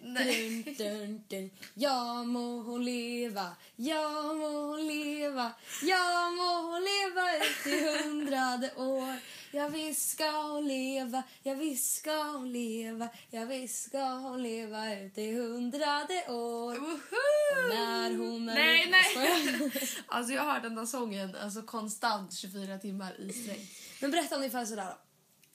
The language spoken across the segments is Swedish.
Dun, dun, dun. Ja må hon leva, ja må hon leva, ja må hon leva ut i hundrade år. Ja visst ska hon leva, ja visst ska hon leva, ja visst ska hon leva ut i hundrade år. Och när hon... Nej, nej. Skojar. Alltså jag har hört den där sången alltså konstant 24 timmar i sträck. Men berätta om din födelsedag då.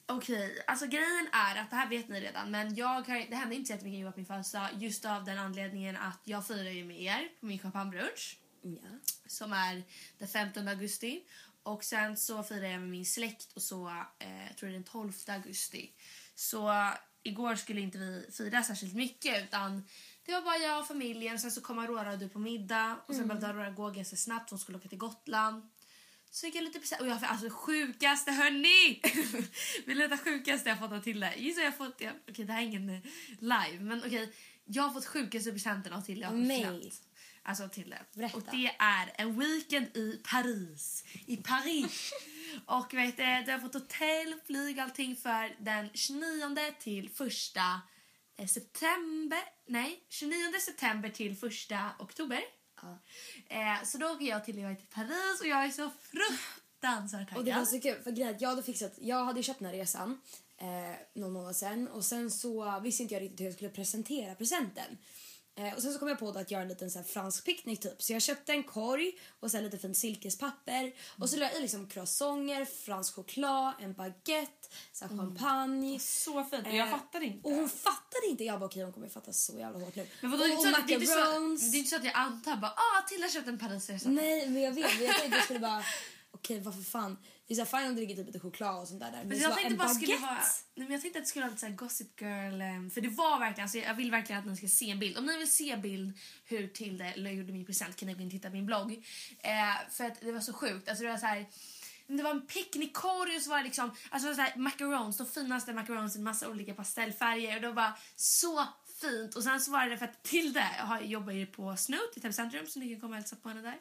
Okej, alltså grejen är att det här vet ni redan men jag har, det hände inte så jättemycket år på min födelsedag just av den anledningen att jag firar ju med er på min champagnebrunch Ja. som är den 15 augusti och sen så firar jag med min släkt och så eh, jag tror är den 12 augusti. Så igår skulle inte vi fira särskilt mycket utan det var bara jag och familjen. Sen så kom Aurora och du på middag och sen behövde Aurora gå ganska snabbt. Hon skulle åka till Gotland. Så fick jag lite present. Och jag fick alltså sjukaste hörni! Vill du veta sjukaste jag fått av Tilde? Gissa jag fått, ja, okej det här är ingen eh, live men okej. Jag har fått sjukaste presenten av jag har Mig? Alltså Tilde. Berätta. Och det är en weekend i Paris. I Paris. och vet du, du har fått hotell, flyg allting för den 29 till första eh, september. Nej, 29 september till första oktober. Eh, så då åker jag till, jag till Paris och jag är så fruktansvärt taggad. Och det var så kul för grejen jag hade fixat, jag hade köpt den här resan eh, någon månad sen och sen så visste inte jag riktigt hur jag skulle presentera presenten. Eh, och sen så kom jag på att göra en liten så här fransk picknick typ. Så jag köpte en korg och sen lite fint silkespapper och så la jag i liksom croissanter, fransk choklad, en baguette, så här champagne. Så fint. Och jag Eh, fattade inte. Och hon fattade inte. Jag bara okej hon kommer fatta så jävla hårt nu. Men vadå, det är och inte så, det är inte så, macarons. det är inte så att jag antar bara ah, Tilda köpte en Parisresa. Nej men jag vet, men jag tänkte jag skulle bara okej varför fan. Det är såhär fine om dricker typ lite choklad och sånt där. Men Men jag bara tänkte bara skulle vara, nej men jag tänkte att det skulle vara lite så här Gossip Girl em, för det var verkligen alltså jag vill verkligen att ni ska se en bild. Om ni vill se bild hur Tilde gjorde min present kan ni gå in och titta på min blogg. Eh, för att det var så sjukt. Alltså det var så här det var en picknickkorg och så var det liksom alltså så här macarons, de finaste macarons i massa olika pastellfärger och det var bara så fint. Och sen så var det för att Tilde jobbar ju på Snoot i Täby centrum så ni kan komma och hälsa på henne där.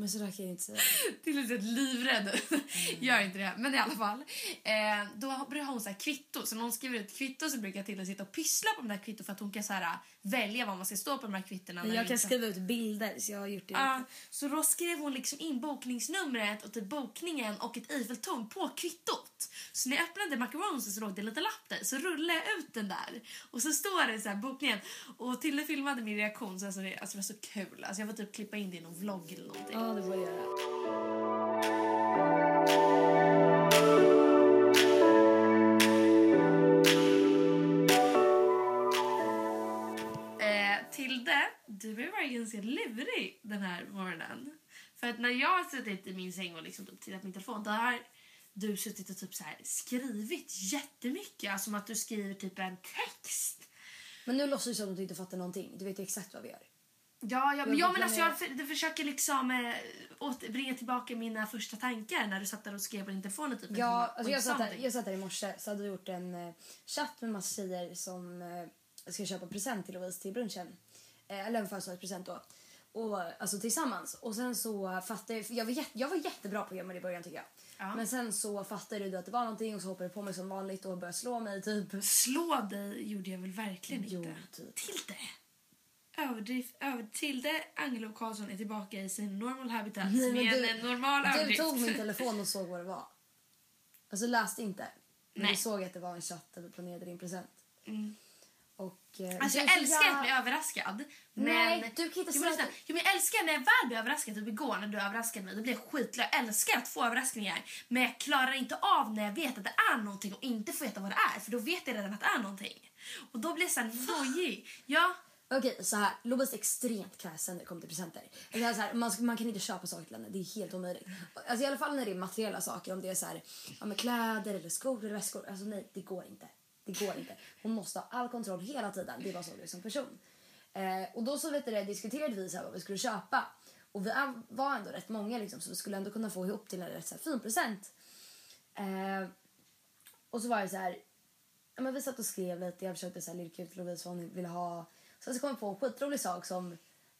Men så där kan jag inte säga. Till och med livrädd. Gör inte det. Men i alla fall. Eh, då brukar hon så här kvitto. Så när hon skriver ut kvitto så brukar Tilda sitta och pyssla på de där kvitto för att hon kan så här, välja vad man ska stå på de här kvittona. Jag kan inte- skriva ut bilder så jag har gjort det. Ja, så då skrev hon liksom in bokningsnumret och typ bokningen och ett Eiffeltorn på kvittot. Så när jag öppnade macaronsen så låg det en liten lapp där. Så rullade jag ut den där. Och så står det så här bokningen. Och Tilde filmade min reaktion så alltså det, alltså det var så kul. Alltså jag får typ klippa in det i någon vlogg eller någonting. Ja det får jag göra. Eh, Tilde, du har varit ganska lurig den här morgonen. För att när jag har suttit i min säng och liksom typ tittat på min telefon då har du suttit och typ så här skrivit jättemycket. Alltså som att du skriver typ en text. Men nu låtsas du som att du inte fattar någonting. Du vet exakt vad vi gör. Ja, ja, men, Jag ja, men alltså, jag för, försöker liksom eh, bringa tillbaka mina första tankar när du satt där och skrev på din telefon. Typ, Ja, alltså jag, satt där, jag satt där i morse så hade vi gjort en eh, chatt med massa tjejer som eh, ska köpa present till Louise till brunchen. Eh, eller en födelsedagspresent då. Och, alltså tillsammans. Och sen så fattade jag, jag var, jätte, jag var jättebra på det i början tycker jag. Ja. Men sen så fattade du att det var någonting och så hoppade du på mig som vanligt och började slå mig typ. Slå dig gjorde jag väl verkligen Jo, inte. typ. Tilde. Överdrift, över, Tilde Angelo Karlsson är tillbaka i sin normal habitat Nej, med du- en normal Du överdrift. tog min telefon och såg vad det var. Alltså läste inte. Men Nej. du såg att det var en chatt där vi planerade din present. Mm. Och, eh, Alltså du jag älskar jävla- att bli överraskad. Men... Nej, du kan inte säga att- jo, men jag älskar när jag väl blir överraskad, typ igår när du överraskade mig, då blir jag skitglad. Jag älskar att få överraskningar. Men jag klarar inte av när jag vet att det är någonting och inte får veta vad det är. För då vet jag redan att det är någonting. Och då blir jag såhär nojig. Ja, Okej, så här. Lobas är extremt kräsen när det kommer till presenter. Alltså, så här, man, man kan inte köpa saker till henne. Det är helt omöjligt. Alltså, I alla fall när det är materiella saker. Om det är så här, ja, med kläder eller skor eller väskor. Alltså nej, det går inte. Det går inte. Hon måste ha all kontroll hela tiden. Det var så det som person. Eh, och då så vet du, det, diskuterade vi så här, vad vi skulle köpa. Och vi var ändå rätt många liksom, så vi skulle ändå kunna få ihop till en rätt så här, fin present. Eh, och så var det så här, ja, men vi satt och skrev lite, jag försökte så här, lirka ut Lovisa vad hon ville ha. Sen så kom jag på en skitrolig sak som,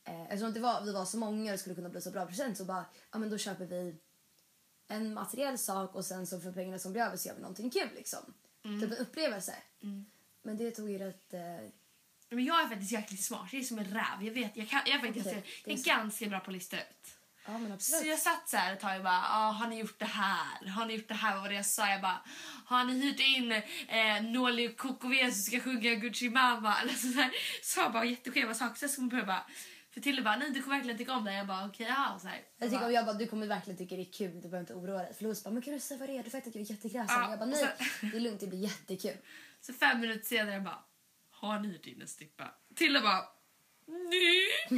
eh, eftersom det var, vi var så många och det skulle kunna bli så bra present så bara, ja men då köper vi en materiell sak och sen så för pengarna som blir över så gör vi någonting kul liksom. Typ en upplevelse. Men det tog ju rätt... Eh, Men jag är faktiskt jäkligt smart. Jag är som en räv. Jag vet, jag, kan, jag är Okej, det är jag är så. ganska bra på att lista ut. Ja Så jag satt så här ett tag och bara, ah, har ni gjort det här? Har ni gjort det här? Vad var det jag sa? Jag bara, har ni hyrt in eh, Noli KKV som ska sjunga Gucci Mama? Eller så där. Sa bara jätteskeva saker. Sen ska man börja bara, för Tilde bara, nej du kommer verkligen tycka om det. Jag bara, okej, ja. Så här. Jag tycker jag bara, du kommer verkligen tycka det är kul, du behöver inte oroa dig. För Louise bara, men säga vad det är? Du vet att jag är jättekräsen. Ja, jag bara, och nej, det är lugnt, det blir jättekul. Så fem minuter senare jag bara, har ni hyrt in en strippa? Tilde bara, nej.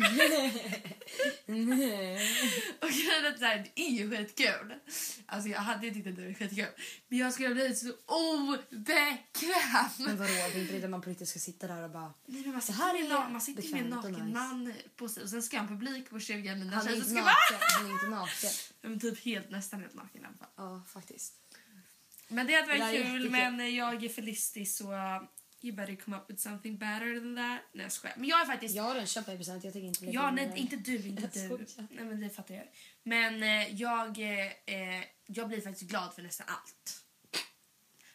Och grejen är så här, det är ju skitkul. Alltså jag hade ju tyckt att det var skitkul. Men jag skulle ha blivit så obekväm. Men vadå, det är inte det man på riktigt ska sitta där och bara... Nej, men man sitter här med, na- man sitter med en naken nice. man på sig och sen ska jag ha en publik på 20 minuter. Han är Sen så inte ska man... Han är inte naken. Men typ helt, nästan helt naken i alla fall. Ja, faktiskt. Men det hade Det varit är kul, men jag är för listig så you better come up with something better than that. Nej jag skojar. Men jag är faktiskt... Jag har en köpt mig present, jag tänker inte lägga Ja, nej, det. inte du, inte du. Nej, men det fattar jag. Men eh, jag, eh, eh, jag blir faktiskt glad för nästan allt.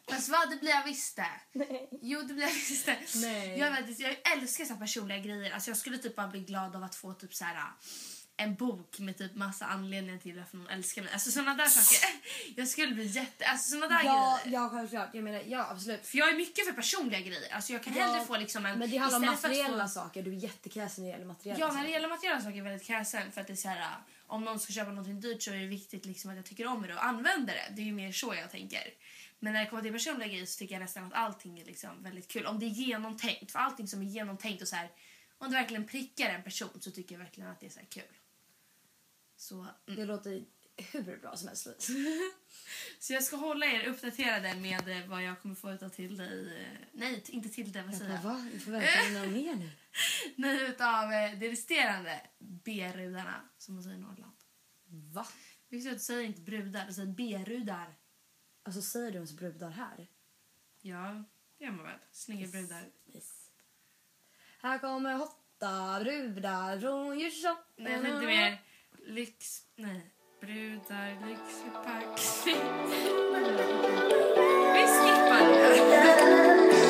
Fast vad, det blir jag visst det. Nej. Jo, det blir jag visst det. Nej. Jag, vet, jag älskar så här personliga grejer. Alltså, jag skulle typ bara bli glad av att få typ så här en bok med typ massa anledningar till varför någon älskar mig. Alltså såna där saker. Jag skulle bli jätte... Alltså såna där Ja, grejer. ja, självklart. Jag menar, ja absolut. För jag är mycket för personliga grejer. Alltså jag kan hellre få liksom en... Men det handlar om materiella få- saker. Du är jättekräsen när det gäller materiella Ja, när saker. det gäller materiella saker är jag väldigt kräsen. För att det är så här, om någon ska köpa något dyrt så är det viktigt liksom att jag tycker om det och använder det. Det är ju mer så jag tänker. Men när det kommer till personliga grejer så tycker jag nästan att allting är liksom väldigt kul. Om det är genomtänkt. För allting som är genomtänkt och så här, om det verkligen prickar en person så tycker jag verkligen att det är så kul. Så, mm. Det låter hur bra som helst, så jag ska hålla er uppdaterade med eh, vad jag kommer få ut av till dig. eh, Nej, inte till dig, vad säger jag? va? Du får vänta in några mer nu. Nej, utav eh, de resterande B-rudarna, som man säger i Norrland. Va? Visst du säger inte brudar, du säger B-rudar. Alltså säger du ens brudar här? Ja, det gör man väl. Snygga brudar. Yes. Här kommer åtta brudar från Djursholm. Nej, tänkte mer lyx... Nej, brudar, lyx i pack. Vi skippar det.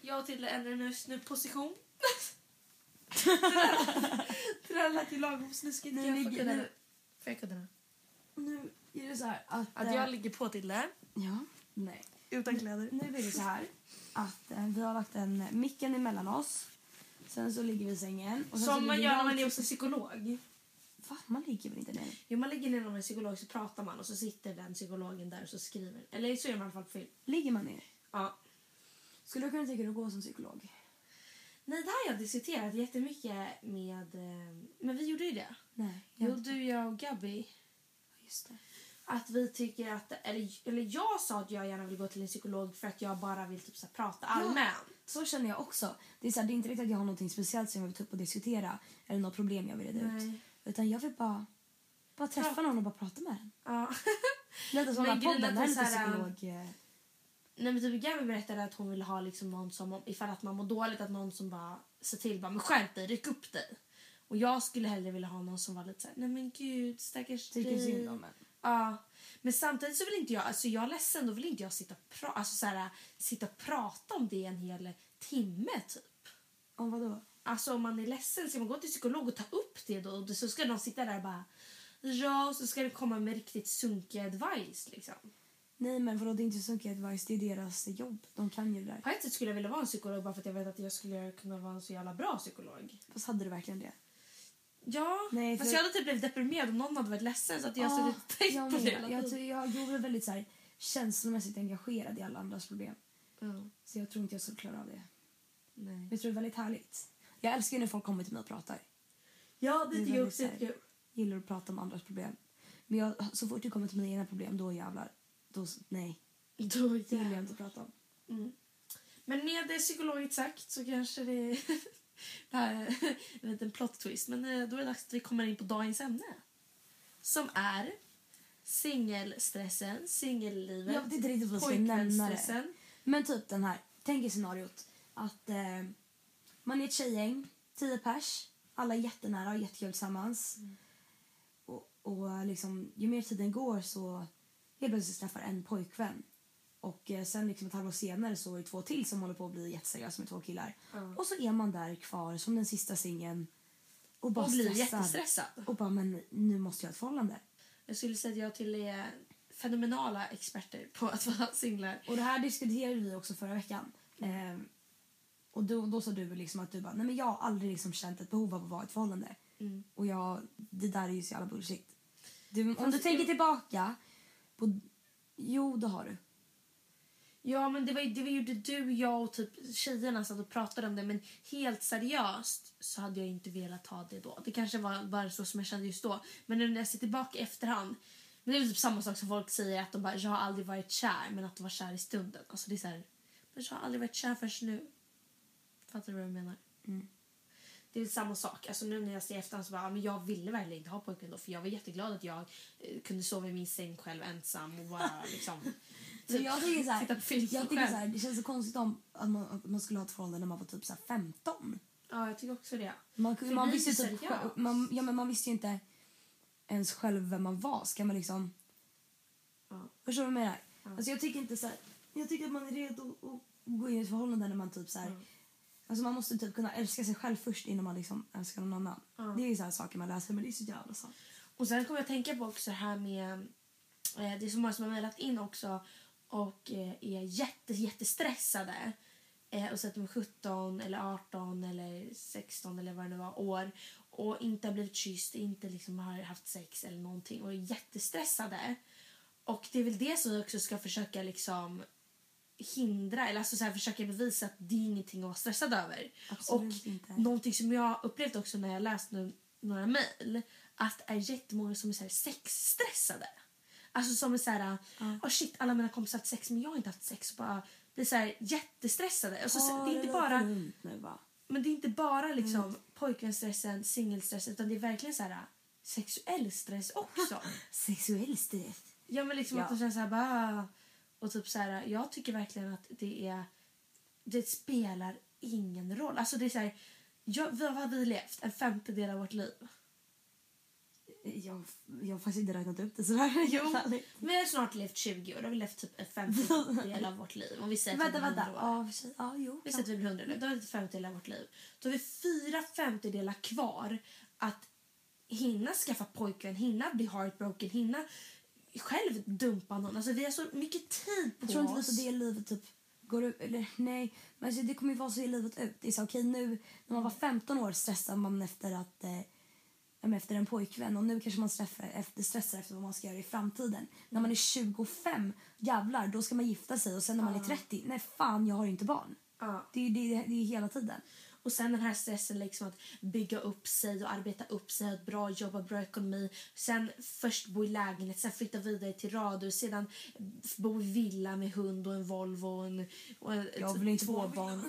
Jag ändrar nu snuppposition. Det där lät ju lagom snuskigt. Nu ligger- nu- Får jag kuddarna? Nu är det så här att... Att jag ligger på Tilde. Ja. Nej. Utan kläder. Nu blir det så här att eh, vi har lagt en micken emellan oss. Sen så ligger vi i sängen. Och sen så Som man ligger gör när man är hos en psykolog. Va? Man ligger väl inte ner? Jo, man ligger ner med en psykolog så pratar man och så sitter den psykologen där och så skriver. Eller så gör man i alla fall på film. Ligger man ner? Ja. Skulle du kunna tänka dig att gå som psykolog? Nej, det har jag diskuterat jättemycket med... eh, Men vi gjorde ju det. Nej. Jo, du, jag och Gabby. Just det. Att vi tycker att... Eller, eller jag sa att jag gärna vill gå till en psykolog för att jag bara vill typ så här, prata allmänt. Så känner jag också. Det är, så här, det är inte riktigt att jag har något speciellt som jag vill ta upp och diskutera. Eller något problem jag vill reda ut. Utan jag vill bara, bara träffa någon och bara prata med den. Ja. Lite som den här podden. att Det här är lite så här, psykolog... eh, Nej, men typ Gabby berättade att hon ville ha liksom någon som, ifall att man mår dåligt, att någon som bara ser till, bara, men skärp dig, ryck upp dig. Och jag skulle hellre vilja ha någon som var lite såhär, nej men gud, stackars Tycker dig. synd om en. Ja. Men samtidigt så vill inte jag, alltså jag är ledsen, då vill inte jag sitta pra- alltså så här, sitta och prata om det en hel timme typ. Om vadå? Alltså om man är ledsen, ska man gå till psykolog och ta upp det då? Och så ska de sitta där och bara, ja, och så ska det komma med riktigt sunkig advice liksom. Nej men vadå, det är inte sunkig advice. Det är deras jobb. De kan ju det där. På ett sätt skulle jag vilja vara en psykolog bara för att jag vet att jag skulle kunna vara en så jävla bra psykolog. Fast hade du verkligen det? Ja, Nej, fast för- jag hade typ blivit deprimerad om någon hade varit ledsen så att jag Ja, ja, tänkt jag på det hela jag, jag, jag är väldigt så här, känslomässigt engagerad i alla andras problem. Ja, Så jag tror inte jag skulle klara av det. nej. Men jag tror det är väldigt härligt. Jag älskar ju när folk kommer till mig och pratar. Ja, det tycker jag också är jättekul. Gillar att prata om andras problem. Men jag, så fort det kommer till mina egna problem, då jävlar. Då, nej, Då det vill jag jävlar. inte prata om. Men med det psykologiskt sagt så kanske det det här är en liten plot twist. Men eh, då är det dags att vi kommer in på dagens ämne. Som är singelstressen, singellivet, Jag vet inte riktigt vad jag ska nämna det. pojkvänsstressen. Men typ den här. Tänk er scenariot att eh, man är ett tjejgäng, tio pers. Alla är jättenära och jättekul tillsammans. Och, och liksom, ju mer tiden går så helt plötsligt träffar en pojkvän. Och eh, sen liksom ett halvår senare så är det två till som håller på att bli jätteseriösa med två killar. Och så är man där kvar som den sista singeln. Och bara Och blir stressad. jättestressad. Och bara, men nu måste jag ha ett förhållande. Jag skulle säga att jag till är fenomenala experter på att vara singlar. Och det här diskuterade vi också förra veckan. Eh, och då, då sa du liksom att du bara, nej men jag har aldrig liksom känt ett behov av att vara ett förhållande. Och jag, det där är ju så jävla bullshit. Du, om du tänker jag- tillbaka på, jo det har du. Ja, men det var, det var ju det du, jag och typ tjejerna satt och pratade om det. Men helt seriöst så hade jag inte velat ha det då. Det kanske var bara så som jag kände just då. Men när jag ser tillbaka i efterhand. Men det är typ samma sak som folk säger att de bara, jag har aldrig varit kär men att de var kär i stunden. Alltså det är så här, men jag har aldrig varit kär förrän nu. Fattar du vad jag menar? Mm. Det är samma sak. Alltså nu när jag ser i efterhand så bara, ja, men jag ville verkligen inte ha pojkvän då. För jag var jätteglad att jag eh, kunde sova i min säng själv ensam och bara liksom... Men jag tycker så här, titta på film jag tycker själv. så här, det känns så konstigt om att man, att man skulle ha ett förhållande när man var typ så här 15. Ja, jag tycker också det. Man, För man, visste typ, man, ja, men man visste ju inte ens själv vem man var. Ska man liksom... Ja. Förstår du vad jag menar? Alltså jag tycker inte så här, Jag tycker att man är redo att gå in i ett förhållande när man typ så här, Alltså man måste typ kunna älska sig själv först innan man liksom älskar någon annan. Det är ju så här saker man läser men det är så jävla sant. Och sen kommer jag att tänka på också det här med... Eh, det är så många som har mejlat in också och eh, är jätte, jättestressade. Eh, och så att de är 17 eller 18 eller 16 eller vad det nu var år och inte har blivit kysst, inte liksom har haft sex eller någonting och är jättestressade. Och det är väl det som vi också ska försöka liksom hindra eller alltså så här försöka bevisa att det är ingenting att vara stressad över. Absolut och inte. någonting som jag upplevt också när jag läst nu, några mejl att det är jättemånga som är så här sexstressade. Alltså som är så här, oh shit alla mina kompisar har haft sex men jag har inte haft sex och bara blir så här jättestressade. Alltså, så, Ja, det är inte låter bara nu va. men det är inte bara liksom Mm. pojkvänsstressen, singelstressen utan det är verkligen så här sexuell stress också. Sexuell stress. Ja men liksom Ja. att de känner så här bara och typ så här jag tycker verkligen att det är det spelar ingen roll. Alltså det är så här jag, vad har vi levt? En femtedel av vårt liv. Jag, jag har faktiskt inte räknat upp det sådär. Jo, vi har snart levt 20 år. Då har vi levt typ en femtedel av vårt liv. Om vi säger Vänta, vi vänta. 100 år. Ja, för sig- ja, jo. Vi säger att vi blir 100 nu. Då har vi en femtedel av vårt liv. Då har vi fyra femtedelar kvar att hinna skaffa pojkvän, hinna bli heartbroken, hinna själv dumpa någon. Alltså vi har så mycket tid på Jag tror inte oss. lite det livet typ går ut, eller nej, men alltså, det kommer ju vara så i livet ut. Det är så okej nu när man var 15 år stressar man efter att eh, efter en pojkvän och nu kanske man stressar efter, stressar efter vad man ska göra i framtiden. När man är 25, jävlar, då ska man gifta sig och sen när man är 30, nej fan jag har inte barn. Ja. Det är det, det är hela tiden. Och sen den här stressen liksom att bygga upp sig och arbeta upp sig, ha ett bra jobb, ha bra ekonomi. Sen först bo i lägenhet, sen flytta vidare till radhus, sedan bo i villa med hund och en Volvo och en, och en Jag vill inte två barn.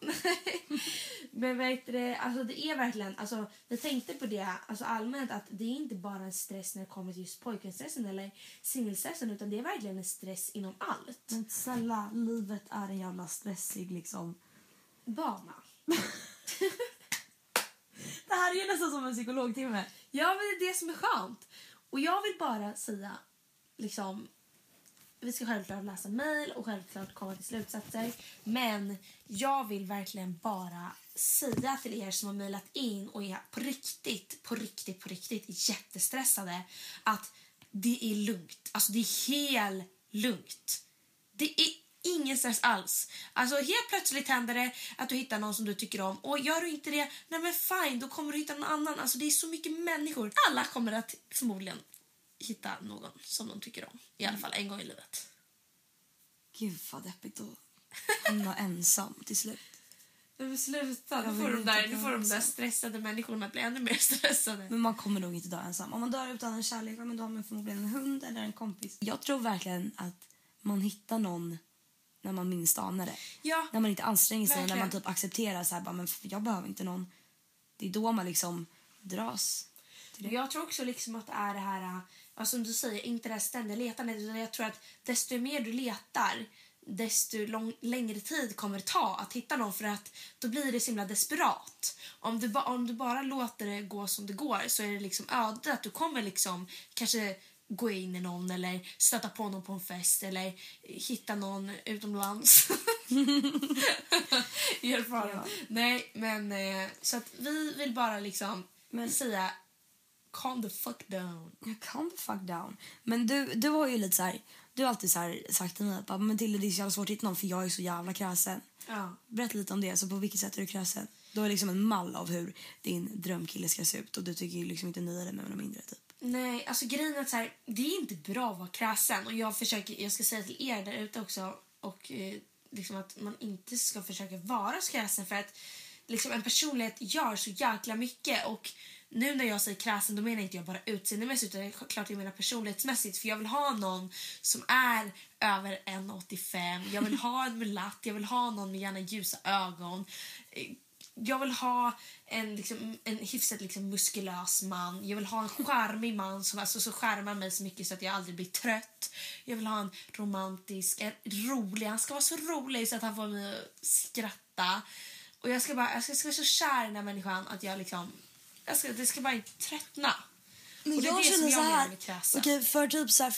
Men vet du, alltså det är verkligen, alltså jag tänkte på det alltså allmänt att det är inte bara en stress när det kommer till just pojkvänsstressen eller singelstressen utan det är verkligen en stress inom allt. Men snälla, livet är en jävla stressig liksom. Bana. Det här är ju nästan som en psykologtimme. Ja, men det är det som är skönt. Och jag vill bara säga, liksom, vi ska självklart läsa mejl och självklart komma till slutsatser. Men jag vill verkligen bara säga till er som har mejlat in och är på riktigt, på riktigt, på riktigt jättestressade att det är lugnt. Alltså det är helt lugnt. Det är ingen stress alls. Alltså helt plötsligt händer det att du hittar någon som du tycker om och gör du inte det, nej men fine, då kommer du hitta någon annan. Alltså det är så mycket människor. Alla kommer att förmodligen hitta någon som de tycker om. I alla fall en gång i livet. Gud vad deppigt att hamna ensam till slut. Men sluta, nu får, de där, nu får de där stressade människorna bli ännu mer stressade. Men man kommer nog inte dö ensam. Om man dör utan en kärlek, men då har man förmodligen en hund eller en kompis. Jag tror verkligen att man hittar någon när man minst anar det. Ja, När man inte anstränger sig och när Verkligen. man typ accepterar så här, bara, men jag behöver inte någon. Det är då man liksom dras. Jag tror också liksom att det är det här, som du säger, inte det här ständiga letandet. Jag tror att desto mer du letar, desto lång, längre tid kommer det ta att hitta någon för att då blir det så himla desperat. Om du, ba, om du bara låter det gå som det går så är det liksom öde att du kommer liksom kanske gå in i någon eller stöta på någon på en fest eller hitta någon utomlands. Ja. Nej, men eh, så att vi vill bara liksom Men- säga calm the fuck down. Jag calm the fuck down. Men du, du har ju lite så här, du har alltid så här sagt till mig att Tilde det är så jävla svårt att hitta någon för jag är så jävla kräsen. Ja. Berätta lite om det. Så på vilket sätt är du kräsen? Du har liksom en mall av hur din drömkille ska se ut och du tycker liksom inte nöja dig med någon mindre typ. Nej, alltså grejen är att så här, det är inte bra att vara kräsen. Och jag försöker, jag ska säga till er där ute också och eh, liksom att man inte ska försöka vara så kräsen för att liksom en personlighet gör så jäkla mycket. Och nu när jag säger kräsen då menar inte jag bara utseendemässigt utan klart jag menar personlighetsmässigt. För jag vill ha någon som är över 1,85 jag vill ha en mulatt, jag vill ha någon med gärna ljusa ögon. Eh, jag vill ha en, liksom, en hyfsat liksom, muskulös man. Jag vill ha en charmig man som alltså, så skärmar mig så mycket så att jag aldrig blir trött. Jag vill ha en romantisk, en rolig. Han ska vara så rolig så att han får mig att skratta. Och jag ska, bara, jag ska, jag ska vara så kär i den här människan att jag liksom... Jag ska, det ska bara inte tröttna. Men Och det är jag det som jag menar med kräsen. okej för typ så här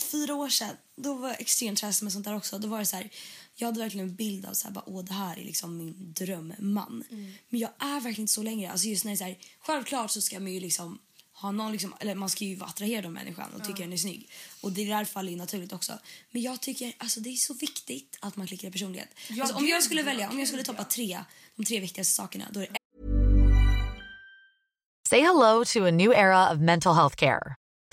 fyra år sedan, då var jag extremt kräsen med sånt där också. Då var det så här, jag hade verkligen en bild av så här, bara, åh det här är liksom min drömman. Mm. Men jag är verkligen inte så längre. Alltså just när det är så här, självklart så ska man ju liksom ha någon liksom, eller man ska ju vara attraherad av människan och tycka den är snygg. Och det där faller ju naturligt också. Men jag tycker, alltså det är så viktigt att man klickar i personlighet. Ja, alltså, om jag skulle ja, välja, om jag skulle toppa ja. tre, de tre viktigaste sakerna, då är det Say hello to a new era of mental health care.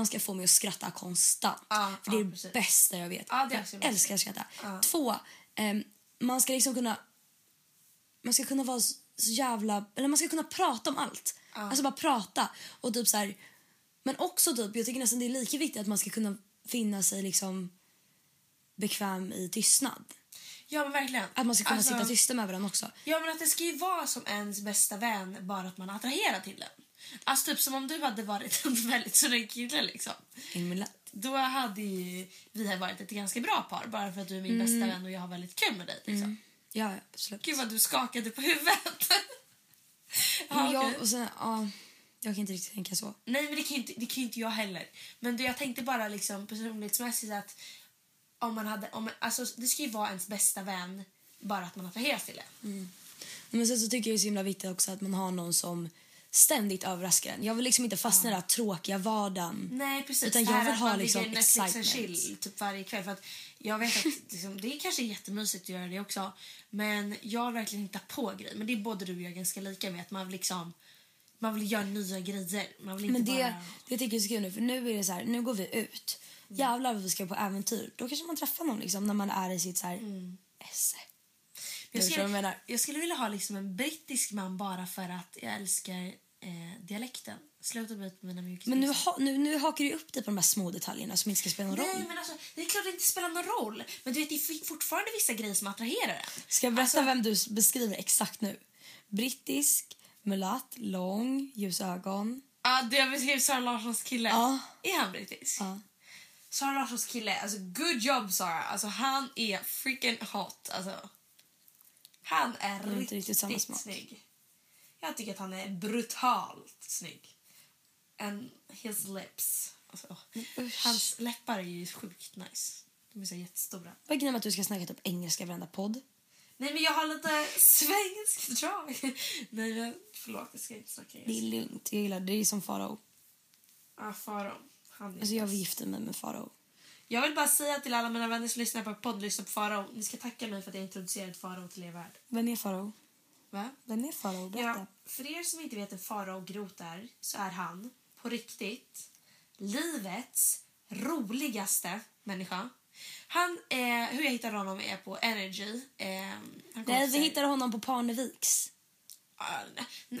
Han ska få mig att skratta konstant. Ja, för det är ja, det precis. bästa jag vet. Är jag älskar att skratta. Två, ehm, man ska liksom kunna... Man ska kunna vara så så jävla... Eller man ska kunna prata om allt. Alltså bara prata. Och typ så här, men också typ, jag tycker nästan det är lika viktigt att man ska kunna finna sig liksom bekväm i tystnad. Ja men verkligen. Att man ska kunna Alltså- sitta tysta med varandra också. Ja men att det ska ju vara som ens bästa vän bara att man attraherar till den. Alltså typ som om du hade varit en väldigt snygg kille liksom. Emulett. Då hade ju vi varit ett ganska bra par bara för att du är min bästa Mm. vän och jag har väldigt kul med dig liksom. Ja, ja, absolut. Gud vad du skakade på huvudet. ja, Men jag, och sen, ja, jag kan inte riktigt tänka så. Nej men det kan ju inte, det kan inte jag heller. Men jag tänkte bara liksom personlighetsmässigt att om man hade, om, alltså det ska ju vara ens bästa vän bara att man attraheras till det. Men sen så tycker jag det är så himla viktigt också att man har någon som ständigt överraskar en. Jag vill liksom inte fastna i den här tråkiga vardagen. Nej precis. Utan jag vill ha liksom Netflix excitement. chill typ varje kväll. För att jag vet att liksom, det är kanske jättemysigt att göra det också. Men jag vill verkligen hitta på grejer. Men det är både du och jag ganska lika med att man vill liksom man vill göra nya grejer. Man vill inte Men det, bara... det tycker jag är så kul nu för nu är det så här, nu går vi ut. Jävlar vad vi ska på äventyr. Då kanske man träffar någon liksom när man är i sitt så här esse. Jag vad jag skulle, menar. jag skulle vilja ha liksom en brittisk man bara för att jag älskar eh, dialekten. Sluta bita på mina. Men nu, ha, nu, nu hakar du upp dig på de här små detaljerna som inte ska spela någon roll. Nej, men alltså, det är klart det inte spelar någon roll. Men du vet, det är fortfarande vissa grejer som attraherar en. Ska jag berätta Alltså- vem du beskriver exakt nu? Brittisk, mulatt, lång, ljusa ögon. Ja, det jag beskrev Sara Larssons kille. Ja. Är han brittisk? Ja. Sara Larssons kille, alltså good job Sara. Alltså han är freaking hot. Alltså. Han är är inte riktigt, riktigt samma smak. snygg. Jag tycker att han är brutalt snygg. And his lips. Alltså, usch. hans läppar är ju sjukt nice. De är så jättestora. Vad är grejen med att du ska snacka typ engelska i varenda podd? Nej men jag har lite svensk drag. Nej förlåt, jag ska inte snacka Det är engelska. lugnt. Jag gillar det. Det är som Farao. Ja, Farao. Han är Alltså jag vill gifta mig med Farao. Jag vill bara säga till alla mina vänner som lyssnar på podd, lyssnar på Farao. Ni ska tacka mig för att jag introducerade Farao till er värld. Vem är Farao? Va? Vem är Farao? Berätta. Ja, för er som inte vet vem Farao Groth är så är han på riktigt livets roligaste människa. Han, eh, hur jag hittade honom är på Energy. Eh, Nej, vi sig- hittade honom på Parneviks.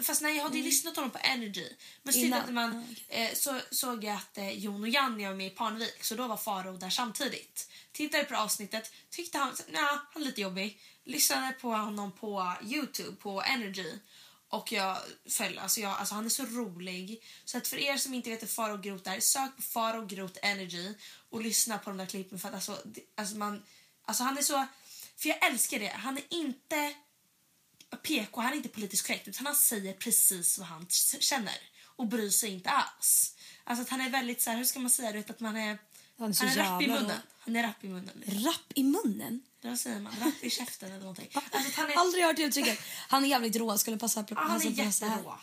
Fast nej, jag hade ju lyssnat på honom på Energy. Men så, Mm. Tittade man, eh, så såg jag att eh, Jon och Janni var med i Parnevik så då var Faro där samtidigt. Tittade på avsnittet, tyckte han, nej, han är lite jobbig. Lyssnade på honom på Youtube, på Energy. Och jag föll, alltså, jag, alltså han är så rolig. Så att för er som inte vet vem Faro Groth är, sök på Faro Groth Energy och lyssna på de där klippen för att alltså, alltså man, alltså han är så, för jag älskar det. Han är inte PK, han är inte politiskt korrekt utan han säger precis vad han känner och bryr sig inte alls. Alltså att han är väldigt så här, hur ska man säga, du vet att man är, Han är han är rapp i munnen. Han är rapp i munnen. Rapp i munnen? Då säger man rapp i käften eller någonting. Alltså han är, Aldrig hört det uttrycket. Han är jävligt rå. Skulle passa ja, han är på jätterå.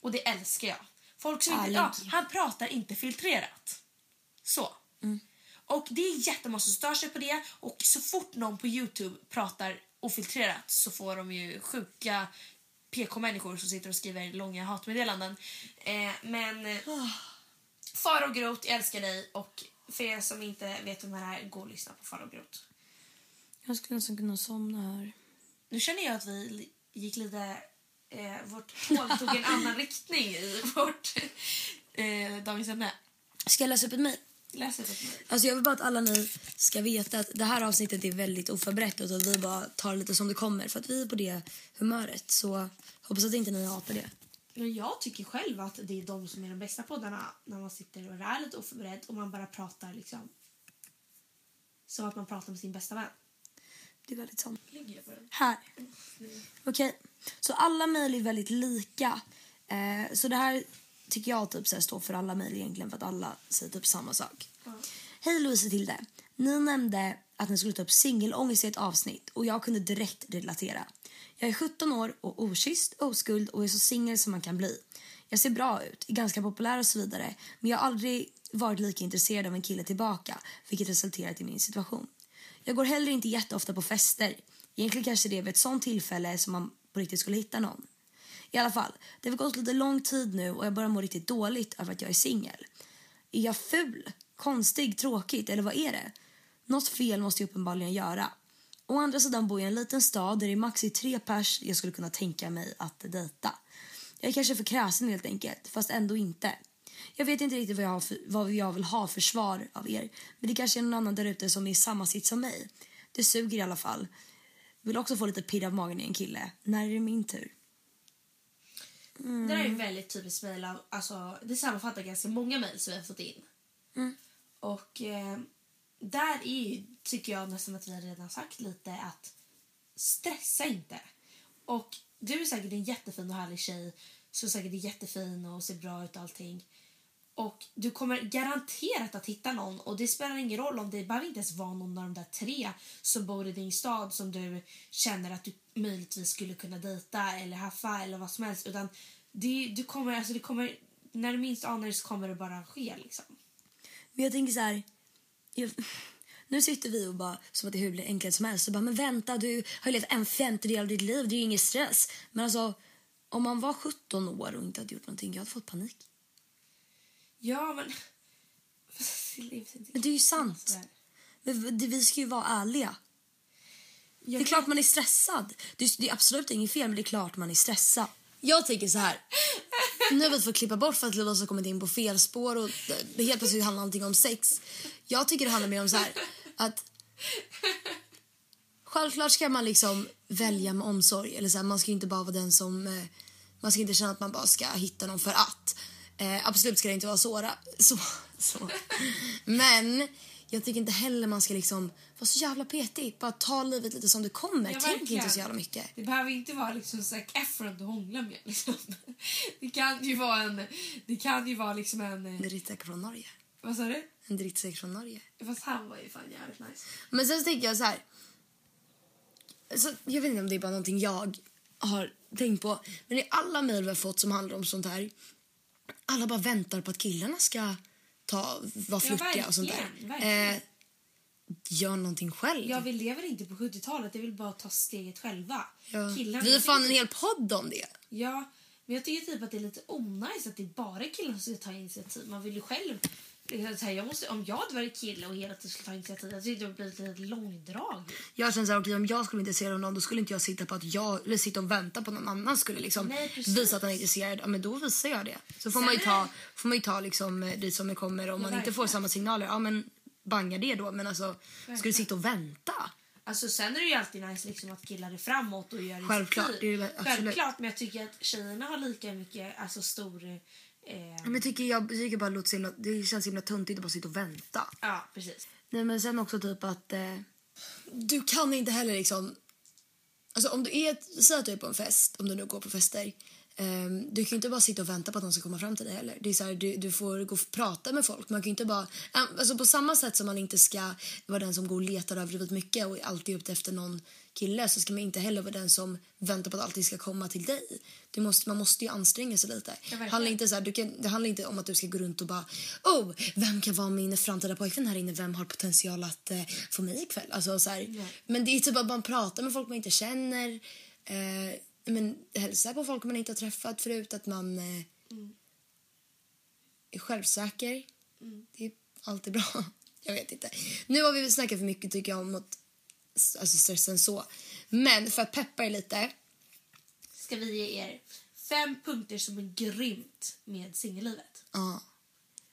Och det älskar jag. Folk som inte, ja, han pratar inte filtrerat. Så. Och det är jättemånga som stör sig på det och så fort någon på Youtube pratar ofiltrerat så får de ju sjuka PK-människor som sitter och skriver långa hatmeddelanden. Eh, men eh, Faro Groth, jag älskar dig och för er som inte vet vem det här är, gå och lyssna på Faro Groth. Jag skulle nästan kunna somna här. Nu känner jag att vi gick lite... Eh, vårt tåg tog en annan riktning i vårt eh, dagens ämne. Ska jag läsa upp ett mejl? Läs det. Alltså jag vill bara att alla ni ska veta att det här avsnittet är väldigt oförberett och att vi bara tar lite som det kommer för att vi är på det humöret. Så hoppas att inte ni hatar det. Men jag tycker själv att det är de som är de bästa poddarna när man sitter och är lite oförberedd och man bara pratar liksom som att man pratar med sin bästa vän. Det är väldigt sant. Här. Okej. Så alla mejl är väldigt lika. Eh, så det här tycker jag typ så här står för alla mejl egentligen för att alla säger typ samma sak. Hej Louise Tilde. Ni nämnde att ni skulle ta upp singelångest i ett avsnitt och jag kunde direkt relatera. Jag är 17 år och okysst, oskuld och är så singel som man kan bli. Jag ser bra ut, är ganska populär och så vidare men jag har aldrig varit lika intresserad av en kille tillbaka vilket resulterat i min situation. Jag går heller inte jätteofta på fester. Egentligen kanske det är vid ett sånt tillfälle som man på riktigt skulle hitta någon. I alla fall, det har gått lite lång tid nu och jag börjar må riktigt dåligt över att jag är singel. Är jag ful? Konstig? Tråkigt? Eller vad är det? Något fel måste jag uppenbarligen göra. Å andra sidan bor jag i en liten stad där det är max i tre pers jag skulle kunna tänka mig att dejta. Jag är kanske för kräsen helt enkelt, fast ändå inte. Jag vet inte riktigt vad jag, har för, vad jag vill ha för svar av er. Men det kanske är någon annan där ute som är i samma sitt som mig. Det suger i alla fall. Vill också få lite pirr av magen i en kille. När är det min tur? Det där är ju väldigt typiskt mejl alltså det sammanfattar ganska många mejl som vi har fått in. Och eh, där är ju, tycker jag nästan att vi har redan sagt lite att stressa inte. Och du är säkert en jättefin och härlig tjej som säkert är jättefin och ser bra ut och allting. Och du kommer garanterat att hitta någon och det spelar ingen roll om det behöver inte ens vara någon av de där tre som bor i din stad som du känner att du möjligtvis skulle kunna dejta eller haffa eller vad som helst utan det, du kommer, alltså det kommer, när du minst anar det så kommer det bara ske liksom. Men jag tänker så här... Jag, nu sitter vi och bara, som att det är hur enkelt som helst, och bara, men vänta, du har ju levt en femtedel av ditt liv, det är ju ingen stress. Men alltså, om man var 17 år och inte hade gjort någonting, jag hade fått panik. Ja men... Men det är ju sant. Vi ska ju vara ärliga. Det är klart man är stressad. Det är, det är absolut inget fel, men det är klart man är stressad. Jag tänker så här. Nu har vi fått klippa bort för att Lovisa har kommit in på fel spår och det- det helt plötsligt handlar allting om sex. Jag tycker det handlar mer om så här att självklart ska man liksom välja med omsorg eller så här, man ska inte bara vara den som eh, man ska inte känna att man bara ska hitta någon för att. Eh, absolut ska det inte vara så, så, så. Men jag tycker inte heller man ska liksom vara så jävla petig. Bara ta livet lite som det kommer. Ja, Tänk inte så jävla mycket. Det behöver inte vara liksom Zac Efron du hånglar med. Liksom. Det kan ju vara en... Det kan ju vara liksom en... En drittsäck från Norge. Vad sa du? En drittsäck från Norge. Fast han var ju fan jävligt nice. Men sen så tänker jag så här. Så jag vet inte om det är bara någonting jag har tänkt på. Men i alla mejl vi har fått som handlar om sånt här. Alla bara väntar på att killarna ska ta, vara Ja, flörtiga och sånt där. verkligen. Eh, gör någonting själv. Ja, vi lever inte på 70-talet. Det vill bara ta steget själva. Ja. Killarna, Vi har fan en hel podd om det. Ja, men jag tycker typ att det är lite onajs att det är bara killar som ska ta initiativ. Man vill ju själv... så här, Jag måste, om jag hade varit kille och hela tiden skulle ta initiativ, jag tyckte det blivit lite långdrag. Jag känner så här, okej, om jag skulle av någon då skulle inte jag sitta på att jag eller sitta och vänta på någon annan skulle liksom Nej, visa att han är intresserad. Ja, men då visar jag det. Så får Sen man ju ta, det- får man ju ta liksom eh, det som det kommer. Om man inte får verkligen. samma signaler, ja men banga det då. Men alltså, ska du sitta och vänta? Alltså, sen är det ju alltid nice liksom, att killar är framåt och gör Självklart, det är det absolut. Självklart, men jag tycker att tjejerna har lika mycket alltså, stor... Eh, Men tycker, jag tycker bara det himla, det känns himla töntigt att bara sitta och vänta. ja, precis. Nej men sen också typ att eh, du kan inte heller liksom Alltså om du är, säg att du är på en fest, om du nu går på fester. ehm, du kan ju inte bara sitta och vänta på att någon ska komma fram till dig heller. Det är så här, du, du får gå och prata med folk. Man kan inte bara, ähm, alltså på samma sätt som man inte ska vara den som går och letar överdrivet mycket och är alltid ute efter någon kille så ska man inte heller vara den som väntar på att allting ska komma till dig. Du måste, man måste ju anstränga sig lite. verkligen. handlar inte så här, du kan, det handlar inte om att du ska gå runt och bara oh, vem kan vara min framtida pojkvän här inne? Vem har potential att eh, få mig ikväll? Alltså, så här, men det är typ att man pratar med folk man inte känner. Eh, men hälsa på folk man inte har träffat förut. Att man eh, är självsäker. Det är alltid bra. Jag vet inte. Nu har vi snackat för mycket tycker jag om att, alltså stressen så. Men för att peppa er lite. Ska vi ge er fem punkter som är grymt med singellivet. Ja.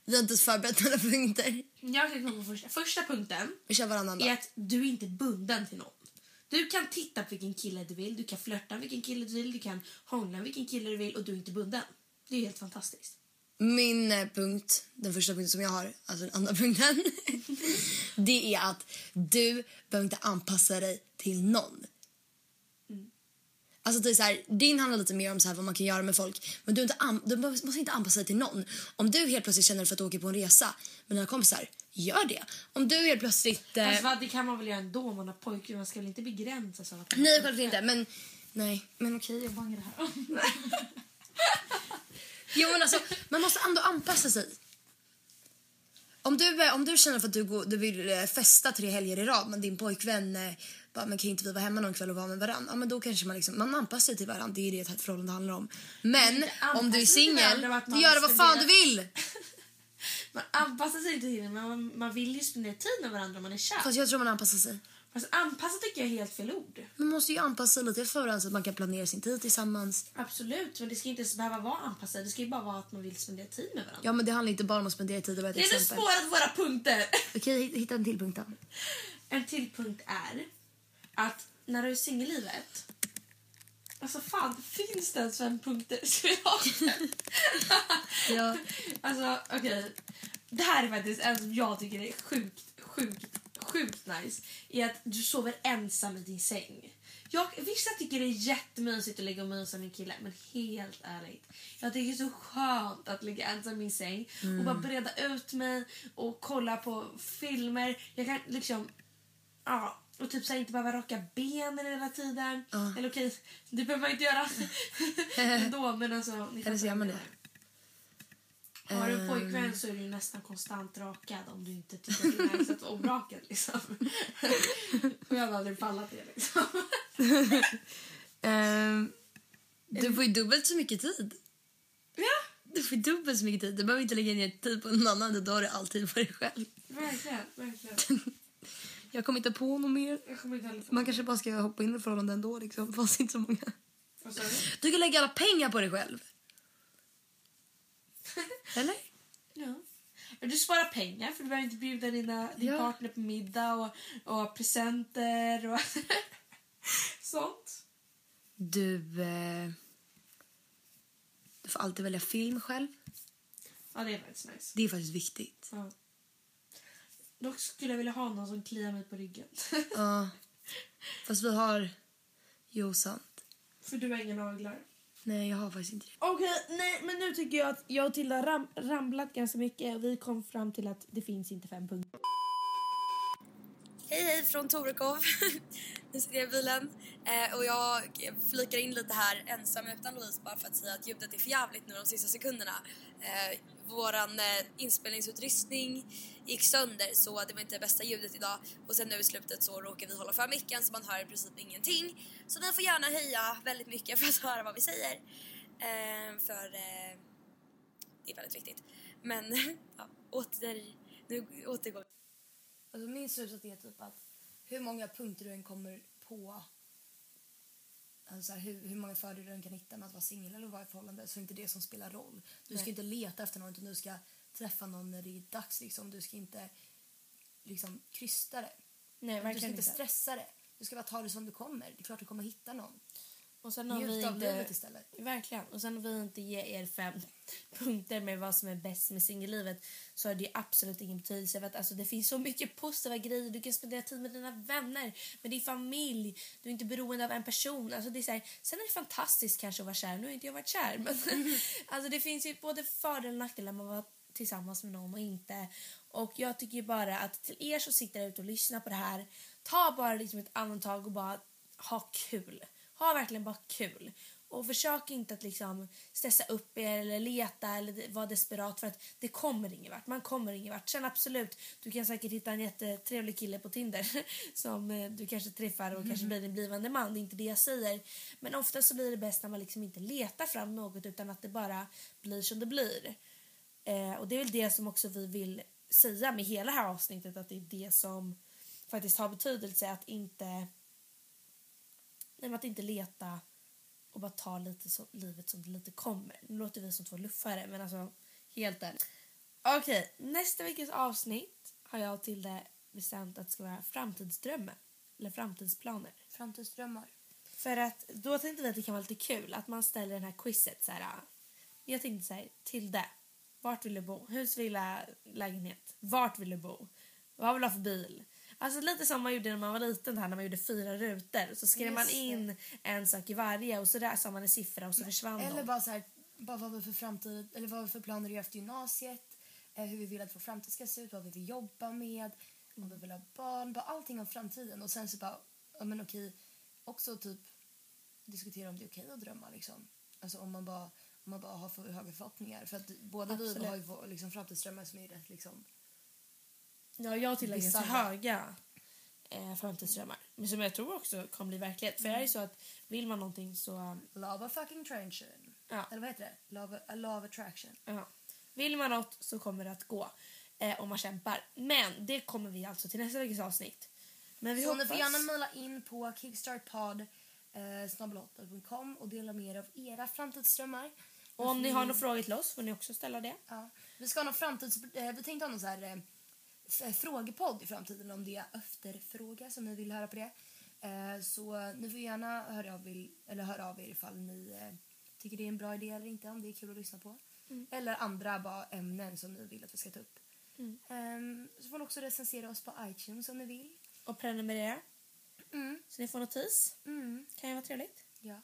Vi har inte ens förberett några punkter. Jag ska komma på första. Första punkten Vi kör varannan är att du är inte bunden till någon. Du kan titta på vilken kille du vill, du kan flörta med vilken kille du vill, du kan hångla med vilken kille du vill och du är inte bunden. Det är helt fantastiskt. Min eh, punkt, den första punkten som jag har, alltså den andra punkten. det är att du behöver inte anpassa dig till någon. Alltså det är så här, din handlar lite mer om så här vad man kan göra med folk. Men du, inte du måste inte anpassa dig till någon. Om du helt plötsligt känner för att åka på en resa med dina kompisar, gör det. Om du helt plötsligt... Eh, vad, det kan man väl göra ändå om man har pojkar. Man ska väl inte att man nej, självklart inte. Men, nej, men okej, jag bangar det här. jo, men alltså, man måste ändå anpassa sig. Om du, eh, om du känner för att du, går, du vill eh, festa tre helger i rad men din pojkvän eh, bara, men kan inte vi vara hemma någon kväll och vara med varandra? Ja, men då kanske man liksom, man anpassar sig till varandra. Det är det ett förhållande handlar om. Men om du är singel, då gör du vad fan du vill. Man anpassar sig inte till det, men man, man vill ju spendera tid med varandra om man är kär. Fast jag tror man anpassar sig. Fast anpassa tycker jag är helt fel ord. Man måste ju anpassa lite för varandra så att man kan planera sin tid tillsammans. Absolut, men det ska inte ens behöva vara anpassat. Det ska ju bara vara att man vill spendera tid med varandra. Ja men det handlar inte bara om att spendera tid vara ett det är nu exempel. spårat våra punkter. Okej, hitta en till punkt då. En till punkt är att när du är singellivet. Alltså fan, finns det ens fem punkter? Ska vi ha det? Ja. Alltså okej. Det här är faktiskt en som jag tycker är sjukt, sjukt, sjukt nice. Är att du sover ensam i din säng. Jag, vissa tycker det är jättemysigt att ligga och mysa med en kille men helt ärligt. Jag tycker det är så skönt att ligga ensam i min säng och bara breda ut mig och kolla på filmer. Jag kan liksom... Ja, och typ så här, inte behöva raka benen hela tiden. Eller okej, det behöver man inte göra ändå men alltså... Eller så gör man det. Har du pojkvän så är du nästan konstant rakad om du inte tycker att det är nice att vara obrakad. Liksom. jag hade aldrig pallat det. Liksom. Ehm, du får ju dubbelt så mycket tid. Ja, Du får dubbelt så mycket tid. Du behöver inte lägga ner tid på någon annan. Du har det alltid för dig själv. verkligen. verkligen. Jag kommer inte på något mer. Få... Man kanske bara ska hoppa in i förhållanden ändå. Liksom. Det fanns inte så många. Du? Du kan lägga alla pengar på dig själv. Eller? Ja. Du sparar pengar för du behöver inte bjuda dina, din Ja. partner på middag och, och presenter och sånt. Du... Eh, du får alltid välja film själv. Ja, det är faktiskt nice. Det är faktiskt viktigt. Ja. Dock skulle jag vilja ha någon som kliar mig på ryggen. Ja. Fast vi har... Jo, sant. för du har inga naglar. Nej, jag har faktiskt inte det. Okej, nej men nu tycker jag att jag och Tilda ram, ramlat ganska mycket och vi kom fram till att det finns inte fem punkter. Hej, hej från Torekov. nu sitter jag i bilen eh, och jag flikar in lite här ensam utan Louise bara för att säga att ljudet är för jävligt nu de sista sekunderna. Eh, våran eh, inspelningsutrustning gick sönder så det var inte det bästa ljudet idag och sen nu i slutet så råkar vi hålla för micken så man hör i princip ingenting. Så ni får gärna höja väldigt mycket för att höra vad vi säger. Eh, för eh, det är väldigt viktigt. Men ja, åter, nu återgår Alltså min slutsats är typ att hur många punkter du än kommer på alltså hur, hur många fördelar du än kan hitta med att vara singel eller vara i förhållande så är inte det som spelar roll. Du ska inte leta efter någon utan du ska träffa någon när det är dags liksom. Du ska inte liksom krysta det. Nej, du ska inte stressa det. Du ska bara ta det som du kommer. Det är klart du kommer hitta någon. Och sen har Njut vi av inte... livet istället. Verkligen. Och sen om vi inte ger er fem punkter med vad som är bäst med singellivet så har det absolut ingen betydelse. För att alltså, det finns så mycket positiva grejer. Du kan spendera tid med dina vänner, med din familj. Du är inte beroende av en person. Alltså, det är så här, sen är det fantastiskt kanske att vara kär. Nu har inte jag varit kär. Men alltså, det finns ju både fördelar och nackdelar med att vara tillsammans med någon och inte. Och jag tycker bara att till er som sitter där ute och lyssnar på det här, ta bara liksom ett andetag och bara ha kul. Ha verkligen bara kul. Och försök inte att liksom stressa upp er eller leta eller vara desperat för att det kommer ingen vart. Man kommer ingen vart. Sen absolut, du kan säkert hitta en jättetrevlig kille på Tinder som eh, du kanske träffar och kanske blir din blivande man. Det är inte det jag säger. Men ofta så blir det bäst när man liksom inte letar fram något utan att det bara blir som det blir. Eh, och det är väl det som också vi vill säga med hela det här avsnittet att det är det som faktiskt har betydelse att inte nej, att inte leta och bara ta lite så, livet som det lite kommer. Nu låter vi som två luffare men alltså helt ärligt. Okej, nästa veckas avsnitt har jag till det bestämt att det ska vara framtidsdrömmar eller framtidsplaner. Framtidsdrömmar. För att då tänkte vi att det kan vara lite kul att man ställer den här quizet så här. Jag tänkte så här, till det. Vart vill du bo? Hus, villa, lägenhet. Vart vill du bo? Vad vill du ha för bil? Alltså lite som man gjorde när man var liten här när man gjorde fyra rutor. Så skrev man det. in en sak i varje och så där sa man en siffra och så försvann Eller de. bara så här, bara vad vi för framtid, eller vad vi för planer gör efter gymnasiet, eh, hur vi vill att vår framtid ska se ut, vad vi vill jobba med, om vi vill ha barn, bara allting om framtiden och sen så bara, ja men okej, också typ diskutera om det är okej att drömma liksom. Alltså om man bara, man bara har för höga förhoppningar för att båda vi har ju liksom framtidsdrömmar som är rätt liksom Ja, jag ganska Bisarra. höga eh, framtidsdrömmar. Men som jag tror också kommer bli verklighet. För det är ju så att vill man någonting så... love of fucking attraction. Ja. Eller vad heter det? Love, a love attraction. Ja. Vill man något så kommer det att gå eh, om man kämpar. Men det kommer vi alltså till nästa veckas avsnitt. Men vi Så hoppas... ni får gärna mejla in på kickstartpod eh, och dela med er av era framtidsdrömmar. Och om ni har några frågor till oss får ni också ställa det. Ja. Vi ska ha någon framtids... Eh, vi tänkte ha någon så här eh, f- frågepodd i framtiden om det är efterfråga som ni vill höra på det. Eh, så ni får gärna höra av, er, eller höra av er ifall ni eh, tycker det är en bra idé eller inte, om det är kul att lyssna på. Eller andra bara ämnen som ni vill att vi ska ta upp. Ehm, så får ni också recensera oss på iTunes om ni vill. Och prenumerera. Mm. Så ni får notis. Kan ju vara trevligt. Ja.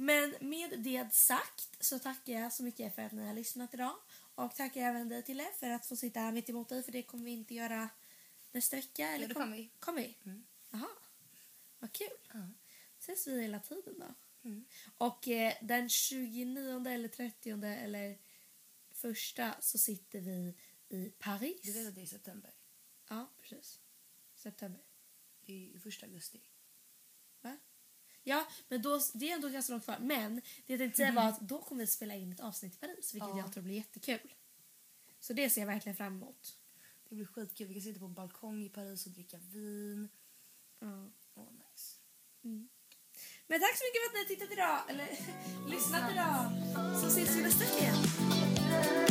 Men med det sagt så tackar jag så mycket för att ni har lyssnat idag. Och tackar även dig Tille för att få sitta här mitt emot dig för det kommer vi inte göra nästa vecka. Eller det kom- kommer vi. Kommer vi? Jaha. Vad kul. Ja. Ses vi hela tiden då. Och eh, den 29 eller 30 eller första så sitter vi i Paris. Du vet att det är september? Ja, precis. September. Det är första augusti. Ja, men då, det är ändå ganska långt kvar. Men det jag tänkte säga var att då kommer vi spela in ett avsnitt i Paris, vilket Ja. jag tror blir jättekul. Så det ser jag verkligen fram emot. Det blir skitkul. Vi kan sitta på en balkong i Paris och dricka vin. Ja. Åh, nice. Men tack så mycket för att ni har tittat idag, eller lyssnat idag. Så ses vi nästa vecka igen.